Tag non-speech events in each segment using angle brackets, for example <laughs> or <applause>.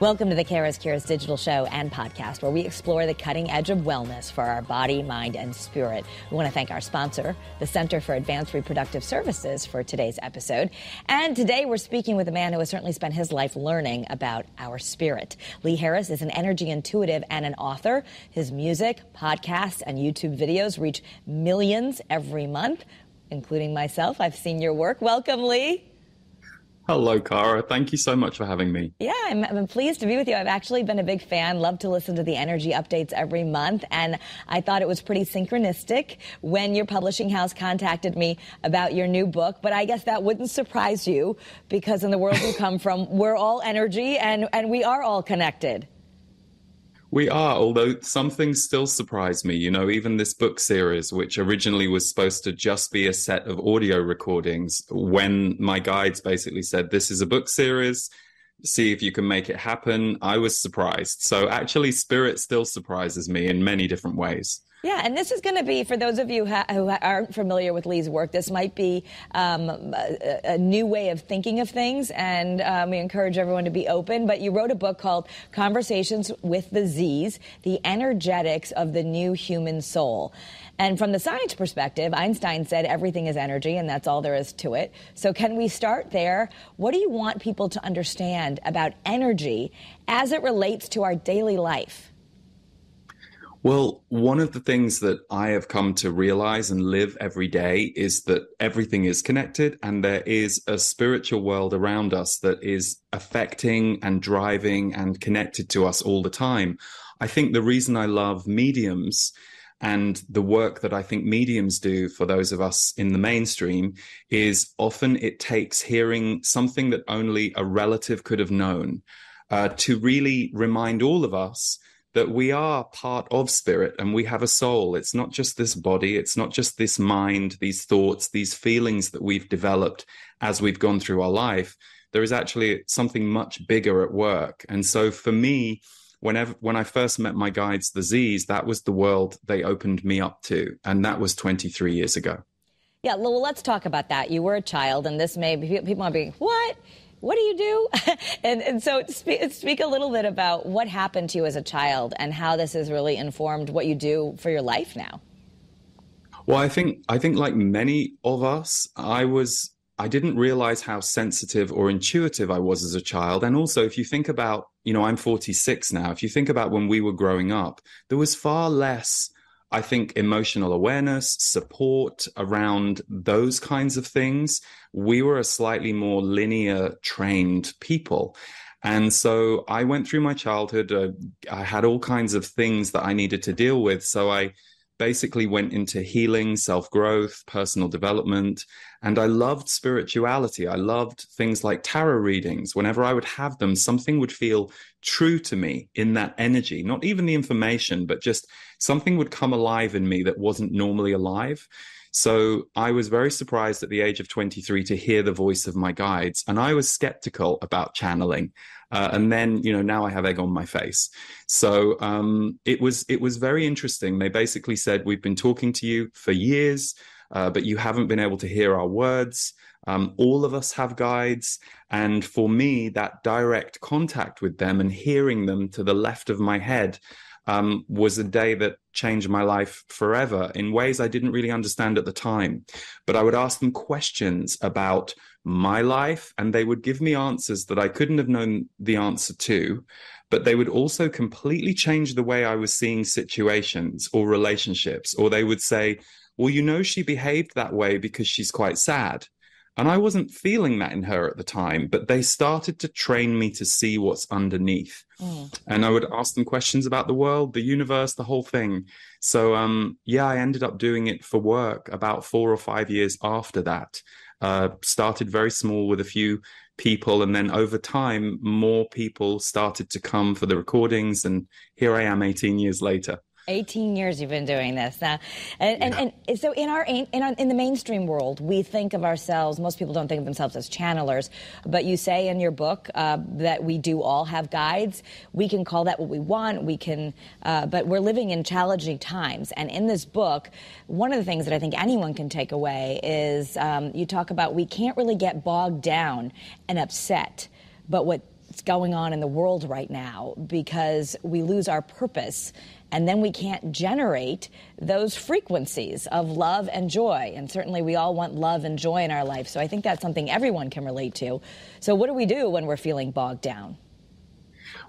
Welcome to the Kara's Cures digital show and podcast, where we explore the cutting edge of wellness for our body, mind, and spirit. We want to thank our sponsor, the Center for Advanced Reproductive Services, for today's episode. And today we're speaking with a man who has certainly spent his life learning about our spirit. Lee Harris is an energy intuitive and an author. His music, podcasts, and YouTube videos reach millions every month, including myself. I've seen your work. Welcome, Lee. Hello, Kara. Thank you so much for having me. Yeah, I'm, I'm, pleased to be with you. I've actually been a big fan, love to listen to the energy updates every month. And I thought it was pretty synchronistic when your publishing house contacted me about your new book. But I guess that wouldn't surprise you because in the world you <laughs> come from, we're all energy and, and we are all connected. We are, although some things still surprise me. You know, even this book series, which originally was supposed to just be a set of audio recordings, when my guides basically said, This is a book series, see if you can make it happen, I was surprised. So actually, Spirit still surprises me in many different ways. Yeah, and this is going to be, for those of you who aren't familiar with Lee's work, this might be um, a, a, new way of thinking of things, and um, we encourage everyone to be open. But you wrote a book called Conversations with the Z's The Energetics of the New Human Soul. And from the science perspective, Einstein said everything is energy, and that's all there is to it. So, can we start there? What do you want people to understand about energy as it relates to our daily life? Well, one of the things that I have come to realize and live every day is that everything is connected and there is a spiritual world around us that is affecting and driving and connected to us all the time. I think the reason I love mediums and the work that I think mediums do for those of us in the mainstream is often it takes hearing something that only a relative could have known uh, to really remind all of us that we are part of spirit and we have a soul. It's not just this body, it's not just this mind, these thoughts, these feelings that we've developed as we've gone through our life. There is actually something much bigger at work. And so for me, whenever when I first met my guides, the Z's, that was the world they opened me up to. And that was 23 years ago. Yeah, well, let's talk about that. You were a child, and this may be people might be, what? What do you do? <laughs> and, and so speak, speak a little bit about what happened to you as a child and how this has really informed what you do for your life now. Well, I think I think like many of us, I was I didn't realize how sensitive or intuitive I was as a child. And also, if you think about, you know, I'm 46 now. If you think about when we were growing up, there was far less I think emotional awareness, support around those kinds of things. We were a slightly more linear trained people. And so I went through my childhood. Uh, I had all kinds of things that I needed to deal with. So I basically went into healing, self growth, personal development. And I loved spirituality. I loved things like tarot readings. Whenever I would have them, something would feel true to me in that energy, not even the information, but just something would come alive in me that wasn't normally alive. So I was very surprised at the age of 23 to hear the voice of my guides. And I was skeptical about channeling. Uh, and then, you know, now I have egg on my face. So um, it was it was very interesting. They basically said, "We've been talking to you for years, uh, but you haven't been able to hear our words." Um, all of us have guides. And for me, that direct contact with them and hearing them to the left of my head um, was a day that changed my life forever in ways I didn't really understand at the time. But I would ask them questions about my life, and they would give me answers that I couldn't have known the answer to. But they would also completely change the way I was seeing situations or relationships. Or they would say, Well, you know, she behaved that way because she's quite sad. And I wasn't feeling that in her at the time, but they started to train me to see what's underneath. Mm. And I would ask them questions about the world, the universe, the whole thing. So, um, yeah, I ended up doing it for work about four or five years after that. Uh, started very small with a few people. And then over time, more people started to come for the recordings. And here I am 18 years later. 18 years you've been doing this now. And, yeah. and, and, so in our, in our, in the mainstream world, we think of ourselves, most people don't think of themselves as channelers, but you say in your book uh, that we do all have guides. We can call that what we want. We can, uh, but we're living in challenging times. And in this book, one of the things that I think anyone can take away is um, you talk about we can't really get bogged down and upset. But what going on in the world right now because we lose our purpose and then we can't generate those frequencies of love and joy. And certainly we all want love and joy in our life. So I think that's something everyone can relate to. So, what do we do when we're feeling bogged down?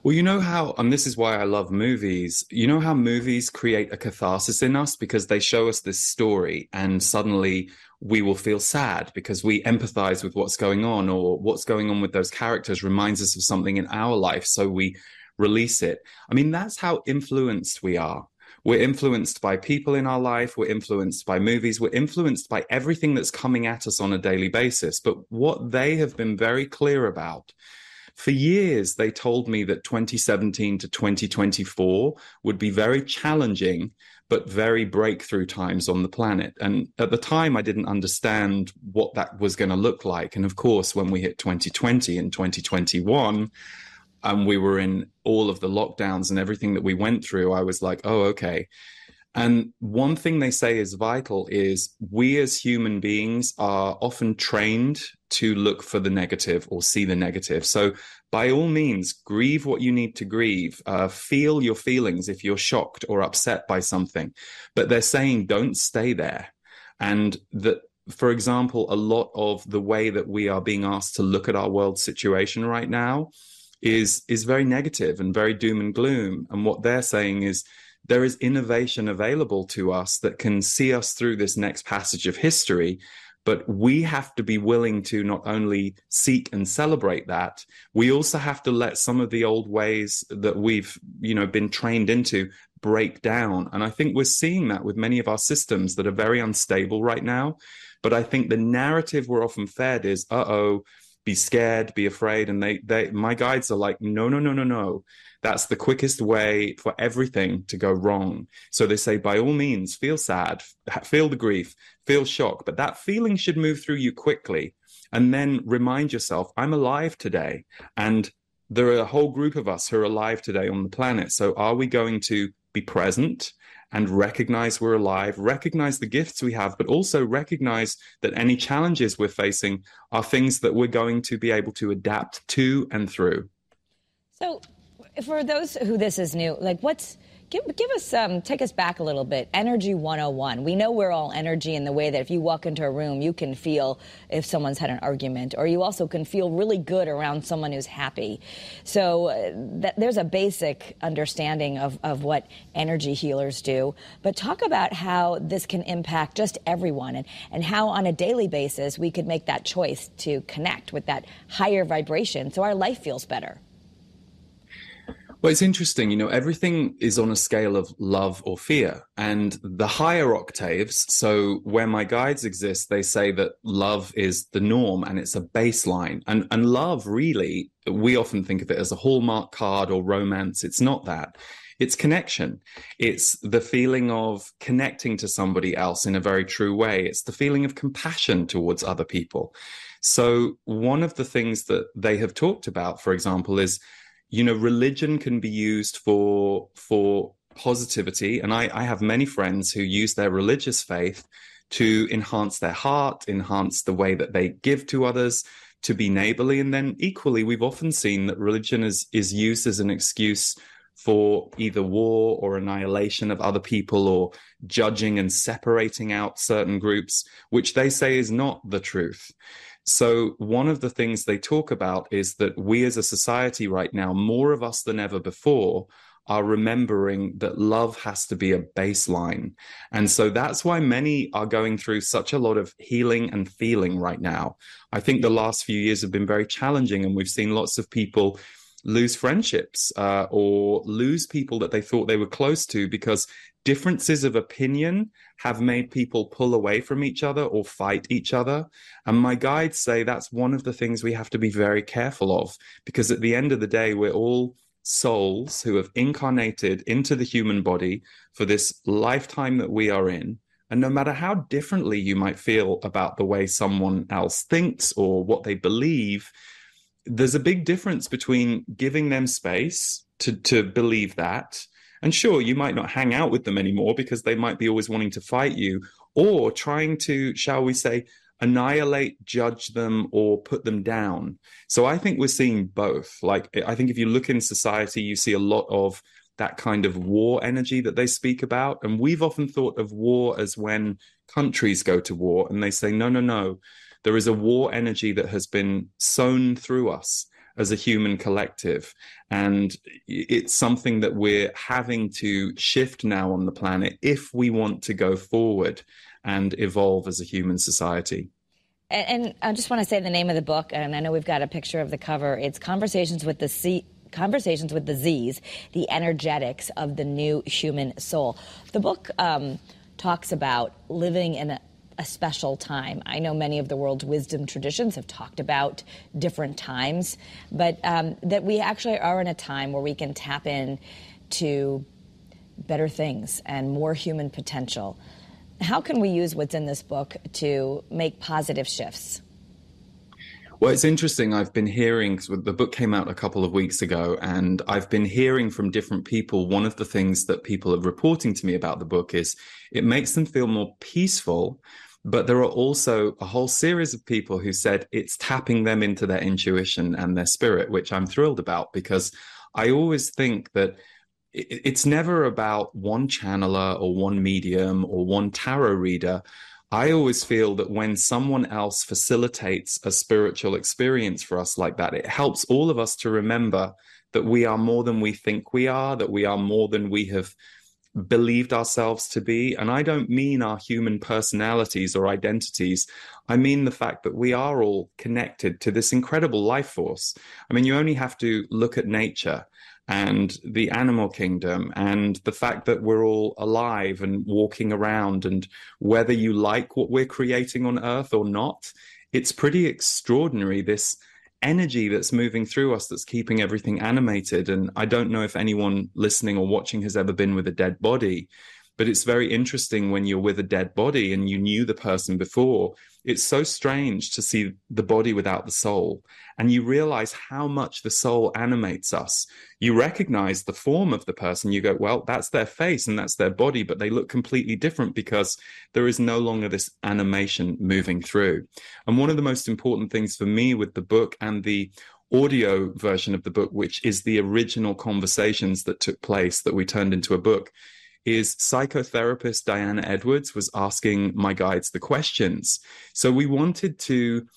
Well, you know how, and this is why I love movies. You know how movies create a catharsis in us because they show us this story, and suddenly we will feel sad because we empathize with what's going on, or what's going on with those characters reminds us of something in our life. So we release it. I mean, that's how influenced we are. We're influenced by people in our life. We're influenced by movies. We're influenced by everything that's coming at us on a daily basis. But what they have been very clear about for years, they told me that 2017 to 2024 would be very challenging, but very breakthrough times on the planet. And at the time, I didn't understand what that was going to look like. And of course, when we hit 2020 and 2021, and we were in all of the lockdowns and everything that we went through, I was like, oh, okay. And one thing they say is vital is we as human beings are often trained to look for the negative or see the negative. So, by all means, grieve what you need to grieve. Uh, feel your feelings if you're shocked or upset by something. But they're saying don't stay there. And that, for example, a lot of the way that we are being asked to look at our world situation right now is is very negative and very doom and gloom. And what they're saying is there is innovation available to us that can see us through this next passage of history but we have to be willing to not only seek and celebrate that we also have to let some of the old ways that we've you know been trained into break down and i think we're seeing that with many of our systems that are very unstable right now but i think the narrative we're often fed is uh-oh be scared be afraid and they they my guides are like no no no no no that's the quickest way for everything to go wrong. So they say, by all means, feel sad, feel the grief, feel shock, but that feeling should move through you quickly. And then remind yourself, I'm alive today. And there are a whole group of us who are alive today on the planet. So are we going to be present? And recognize we're alive, recognize the gifts we have, but also recognize that any challenges we're facing are things that we're going to be able to adapt to and through. So, for those who this is new, like what's give give us um, take us back a little bit. Energy 101. We know we're all energy in the way that if you walk into a room, you can feel if someone's had an argument, or you also can feel really good around someone who's happy. So uh, that, there's a basic understanding of of what energy healers do. But talk about how this can impact just everyone, and and how on a daily basis we could make that choice to connect with that higher vibration, so our life feels better. Well, it's interesting, you know, everything is on a scale of love or fear. And the higher octaves, so where my guides exist, they say that love is the norm and it's a baseline. And and love really, we often think of it as a hallmark card or romance. It's not that. It's connection. It's the feeling of connecting to somebody else in a very true way. It's the feeling of compassion towards other people. So one of the things that they have talked about, for example, is you know religion can be used for for positivity. And I, I have many friends who use their religious faith to enhance their heart enhance the way that they give to others to be neighborly. And then equally we've often seen that religion is is used as an excuse for either war or annihilation of other people or judging and separating out certain groups which they say is not the truth so, one of the things they talk about is that we as a society right now, more of us than ever before, are remembering that love has to be a baseline. And so that's why many are going through such a lot of healing and feeling right now. I think the last few years have been very challenging, and we've seen lots of people lose friendships uh, or lose people that they thought they were close to because differences of opinion have made people pull away from each other or fight each other. And my guides say that's one of the things we have to be very careful of because at the end of the day, we're all souls who have incarnated into the human body for this lifetime that we are in. And no matter how differently you might feel about the way someone else thinks or what they believe, there's a big difference between giving them space to, to believe that and sure, you might not hang out with them anymore because they might be always wanting to fight you, or trying to, shall we say, annihilate, judge them, or put them down. So I think we're seeing both. Like, I think if you look in society, you see a lot of that kind of war energy that they speak about. And we've often thought of war as when countries go to war and they say, no, no, no. There is a war energy that has been sown through us as a human collective. And it's something that we're having to shift now on the planet if we want to go forward and evolve as a human society. And, and I just want to say the name of the book, and I know we've got a picture of the cover. It's Conversations with the Sea. Conversations with the Z's, the energetics of the new human soul. The book um, talks about living in a, a special time. I know many of the world's wisdom traditions have talked about different times, but um, that we actually are in a time where we can tap in to better things and more human potential. How can we use what's in this book to make positive shifts? Well, it's interesting. I've been hearing the book came out a couple of weeks ago, and I've been hearing from different people. One of the things that people are reporting to me about the book is it makes them feel more peaceful, but there are also a whole series of people who said it's tapping them into their intuition and their spirit, which I'm thrilled about because I always think that it's never about one channeler or one medium or one tarot reader. I always feel that when someone else facilitates a spiritual experience for us like that, it helps all of us to remember that we are more than we think we are, that we are more than we have believed ourselves to be. And I don't mean our human personalities or identities. I mean the fact that we are all connected to this incredible life force. I mean, you only have to look at nature and the animal kingdom and the fact that we're all alive and walking around and whether you like what we're creating on earth or not it's pretty extraordinary this energy that's moving through us that's keeping everything animated. And I don't know if anyone listening or watching has ever been with a dead body, but it's very interesting when you're with a dead body and you knew the person before. It's so strange to see the body without the soul. And you realize how much the soul animates us. You recognize the form of the person. You go, well, that's their face and that's their body, but they look completely different because there is no longer this animation moving through. And one of the most important things for me with the book and the audio version of the book, which is the original conversations that took place that we turned into a book, is psychotherapist Diana Edwards was asking my guides the questions. So we wanted to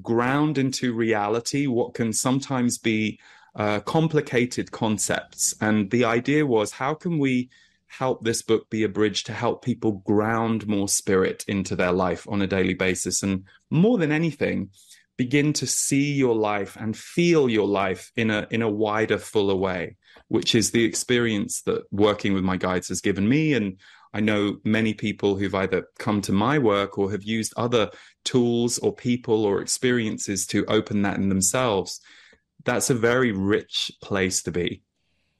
ground into reality what can sometimes be uh, complicated concepts. And the idea was how can we help this book be a bridge to help people ground more spirit into their life on a daily basis? And more than anything, begin to see your life and feel your life in a in a wider fuller way which is the experience that working with my guides has given me. And I know many people who've either come to my work or have used other tools or people or experiences to open that in themselves. That's a very rich place to be.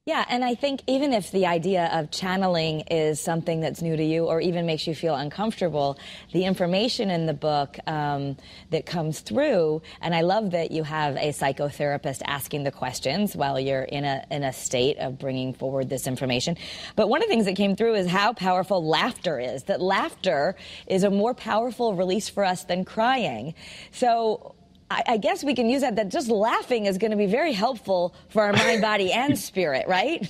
Yeah, and I think even if the idea of channeling is something that's new to you or even makes you feel uncomfortable, the information in the book um, that comes through, and I love that you have a psychotherapist asking the questions while you're in a in a state of bringing forward this information. But one of the things that came through is how powerful laughter is. That laughter is a more powerful release for us than crying. So I, I guess we can use that, that just laughing is going to be very helpful for our mind, <laughs> body, and spirit, right?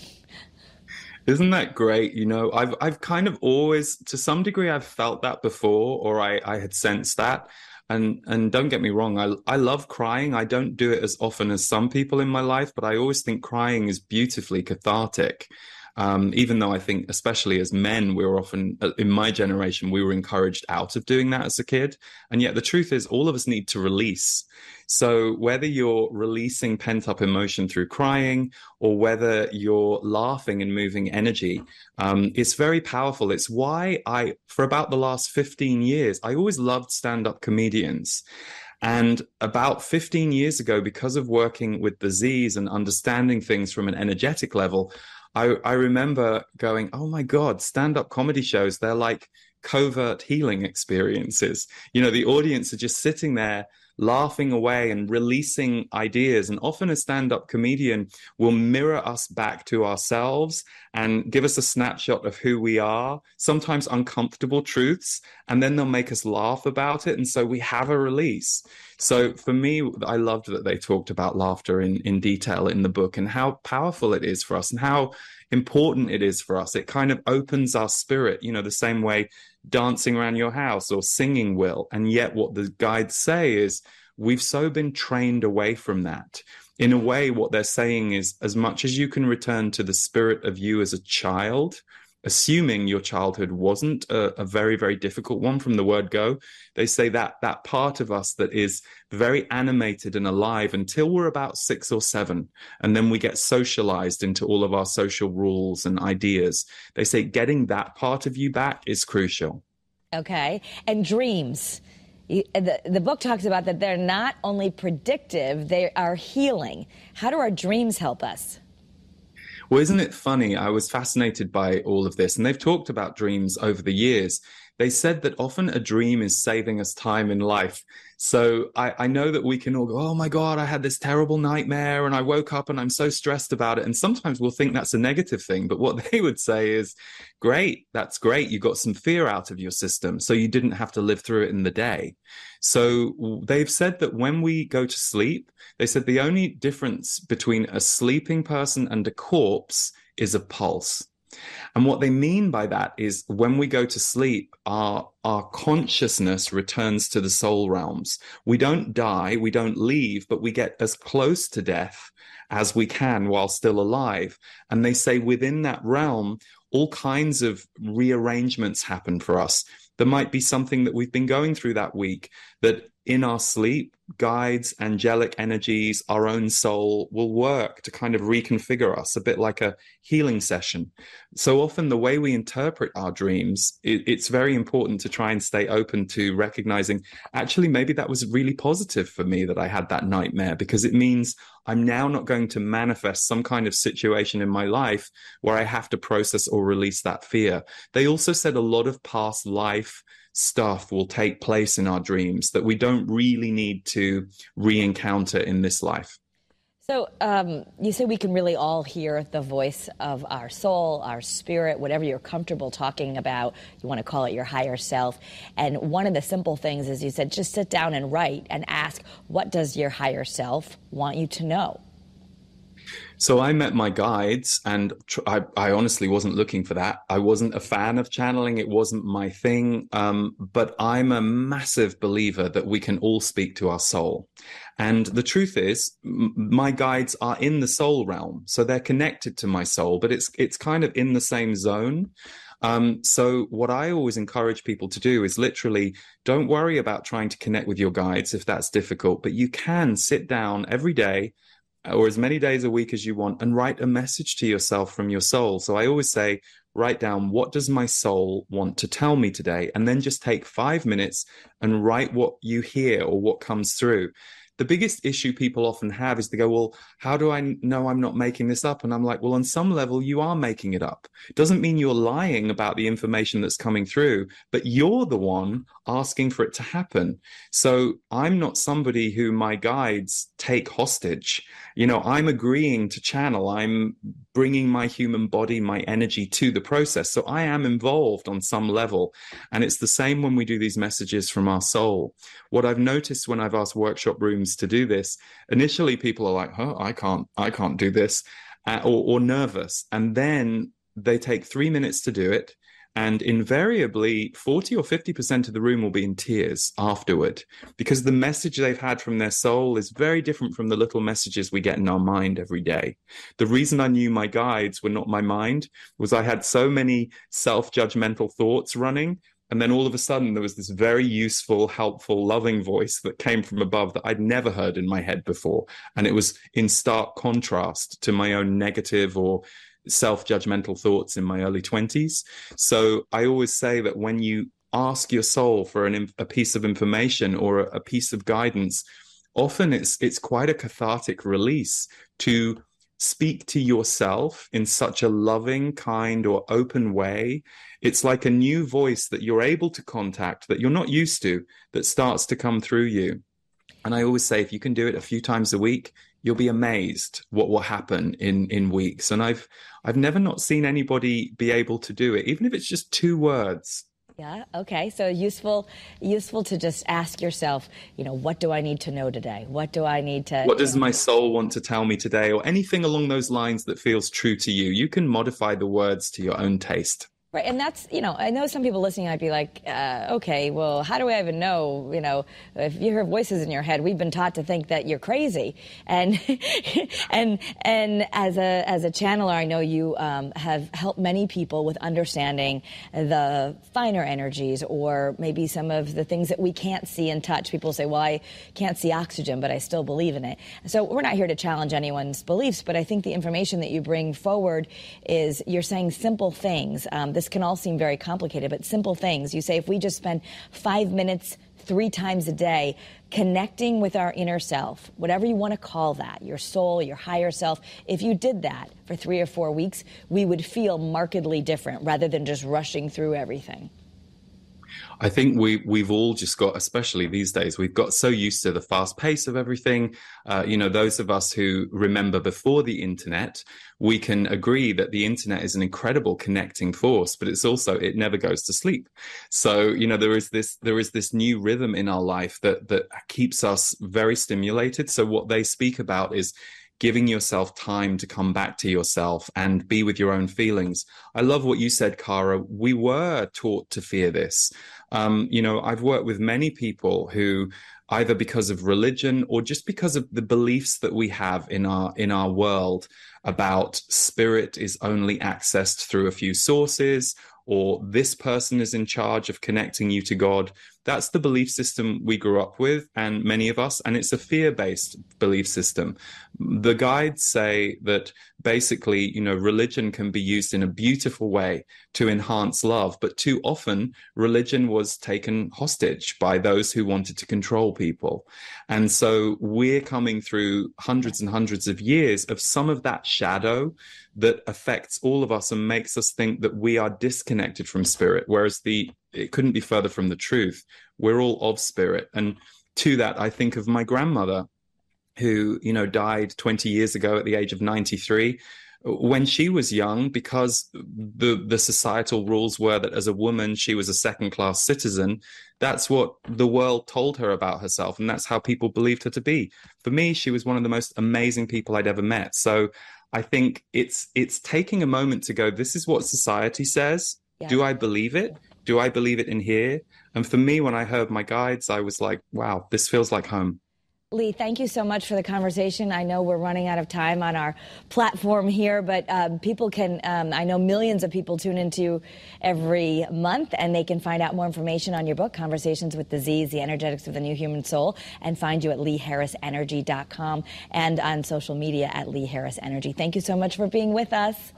Isn't that great? You know, I've I've kind of always, to some degree, I've felt that before, or I, I had sensed that. And and don't get me wrong, I I love crying. I don't do it as often as some people in my life, but I always think crying is beautifully cathartic. Um, even though I think, especially as men, we were often, uh, in my generation, we were encouraged out of doing that as a kid. And yet the truth is, all of us need to release. So whether you're releasing pent up emotion through crying or whether you're laughing and moving energy, um, it's very powerful. It's why I, for about the last 15 years, I always loved stand up comedians. And about 15 years ago, because of working with the Z's and understanding things from an energetic level, I, I remember going, oh my God, stand up comedy shows, they're like covert healing experiences. You know, the audience are just sitting there laughing away and releasing ideas. And often a stand up comedian will mirror us back to ourselves and give us a snapshot of who we are, sometimes uncomfortable truths, and then they'll make us laugh about it. And so we have a release. So for me, I loved that they talked about laughter in, in detail in the book and how powerful it is for us and how important it is for us. It kind of opens our spirit, you know, the same way dancing around your house or singing will. And yet, what the guides say is we've so been trained away from that. In a way, what they're saying is as much as you can return to the spirit of you as a child, assuming your childhood wasn't a, a, very very difficult one from the word go they say that that part of us that is very animated and alive until we're about six or seven and then we get socialized into all of our social rules and ideas. They say getting that part of you back is crucial. Okay. And dreams. The, the book talks about that they're not only predictive they are healing. How do our dreams help us well, isn't it funny? I was fascinated by all of this, and they've talked about dreams over the years. They said that often a dream is saving us time in life. So I, I, know that we can all go, oh my God, I had this terrible nightmare and I woke up and I'm so stressed about it. And sometimes we'll think that's a negative thing. But what <laughs> they would say is, great, that's great. You got some fear out of your system. So you didn't have to live through it in the day. So they've said that when we go to sleep, they said the only difference between a sleeping person and a corpse is a pulse. And what they mean by that is when we go to sleep, our, our consciousness returns to the soul realms. We don't die, we don't leave, but we get as close to death as we can while still alive. And they say within that realm, all kinds of rearrangements happen for us. There might be something that we've been going through that week that in our sleep, guides, angelic energies, our own soul will work to kind of reconfigure us, a bit like a healing session. So often, the way we interpret our dreams, it, it's very important to try and stay open to recognizing actually, maybe that was really positive for me that I had that nightmare because it means I'm now not going to manifest some kind of situation in my life where I have to process or release that fear. They also said a lot of past life stuff will take place in our dreams that we don't really need to re encounter in this life. So, um, you say we can really all hear the voice of our soul, our spirit, whatever you're comfortable talking about. You want to call it your higher self. And one of the simple things is you said just sit down and write and ask, what does your higher self want you to know? So I met my guides, and tr- I, I, honestly wasn't looking for that. I wasn't a fan of channeling; it wasn't my thing. Um, but I'm a massive believer that we can all speak to our soul. And the truth is, m- my guides are in the soul realm, so they're connected to my soul, but it's it's kind of in the same zone. Um, so what I always encourage people to do is literally don't worry about trying to connect with your guides if that's difficult, but you can sit down every day Uh, or as many days a week as you want and write a message to yourself from your soul. So I always say, write down what does my soul want to tell me today and then just take 5 minutes and write what you hear or what comes through the biggest issue people often have is they go, Well, how do I know I'm not making this up? And I'm like, Well, on some level, you are making it up. It doesn't mean you're lying about the information that's coming through, but you're the one asking for it to happen. So I'm not somebody who my guides take hostage. You know, I'm agreeing to channel, I'm bringing my human body, my energy to the process. So I am involved on some level. And it's the same when we do these messages from our soul. What I've noticed when I've asked workshop rooms to do this, initially people are like, "Huh, I can't, I can't do this," uh, or, or nervous, and then they take three minutes to do it. And invariably, 40 or 50% of the room will be in tears afterward because the message they've had from their soul is very different from the little messages we get in our mind every day. The reason I knew my guides were not my mind was I had so many self judgmental thoughts running and then all of a sudden, there was this very useful, helpful, loving voice that came from above that I'd never heard in my head before. And it was in stark contrast to my own negative or self judgmental thoughts in my early 20s. So I always say that when you ask your soul for an, a piece of information or a, a piece of guidance, often it's it's quite a cathartic release to speak to yourself in such a loving, kind, or open way. It's like a new voice that you're able to contact that you're not used to that starts to come through you. And I always say, if you can do it a few times a week, you'll be amazed what will happen in in weeks. And I've I've never not seen anybody be able to do it, even if it's just two words. Yeah. Okay. So useful, useful to just ask yourself, you know, what do I need to know today? What do I need to? What does my soul want to tell me today, or anything along those lines that feels true to you? You can modify the words to your own taste. Right, and that's you know I know some people listening might be like, uh, okay, well, how do I even know? You know, if you hear voices in your head, we've been taught to think that you're crazy, and <laughs> and and as a as a channeler, I know you um, have helped many people with understanding the finer energies, or maybe some of the things that we can't see and touch. People say, well, I can't see oxygen, but I still believe in it. So we're not here to challenge anyone's beliefs, but I think the information that you bring forward is you're saying simple things. Um, this can all seem very complicated, but simple things. You say if we just spend five minutes three times a day connecting with our inner self, whatever you want to call that, your soul, your higher self, if you did that for three or four weeks, we would feel markedly different rather than just rushing through everything. I think we we've all just got, especially these days, we've got so used to the fast pace of everything. Uh, you know, those of us who remember before the internet, we can agree that the internet is an incredible connecting force, but it's also it never goes to sleep. So you know, there is this there is this new rhythm in our life that that keeps us very stimulated. So what they speak about is giving yourself time to come back to yourself and be with your own feelings. I love what you said, Kara. We were taught to fear this. Um, you know, I've worked with many people who either because of religion or just because of the beliefs that we have in our in our world about spirit is only accessed through a few sources or this person is in charge of connecting you to God. That's the belief system we grew up with, and many of us, and it's a fear based belief system. The guides say that basically, you know, religion can be used in a beautiful way to enhance love, but too often religion was taken hostage by those who wanted to control people. And so we're coming through hundreds and hundreds of years of some of that shadow that affects all of us and makes us think that we are disconnected from spirit, whereas the it couldn't be further from the truth. We're all of spirit. And to that, I think of my grandmother, who, you know, died 20 years ago at the age of 93 when she was young because the the societal rules were that as a woman she was a second class citizen that's what the world told her about herself and that's how people believed her to be for me she was one of the most amazing people i'd ever met so i think it's it's taking a moment to go this is what society says yeah. do i believe it do I believe it in here? And for me, when I heard my guides, I was like, wow, this feels like home. Lee, thank you so much for the conversation. I know we're running out of time on our platform here, but um, people can, um, I know millions of people tune into every month, and they can find out more information on your book, Conversations with Z's, The Energetics of the New Human Soul, and find you at leeharrisenergy.com and on social media at Lee Harris Energy. Thank you so much for being with us.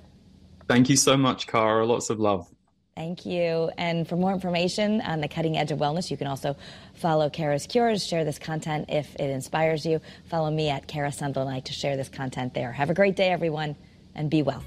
Thank you so much, Kara. Lots of love. Thank you. And for more information on the cutting edge of wellness, you can also follow Kara's Cures, share this content if it inspires you. Follow me at Kara Sundlun to share this content there. Have a great day, everyone, and be well.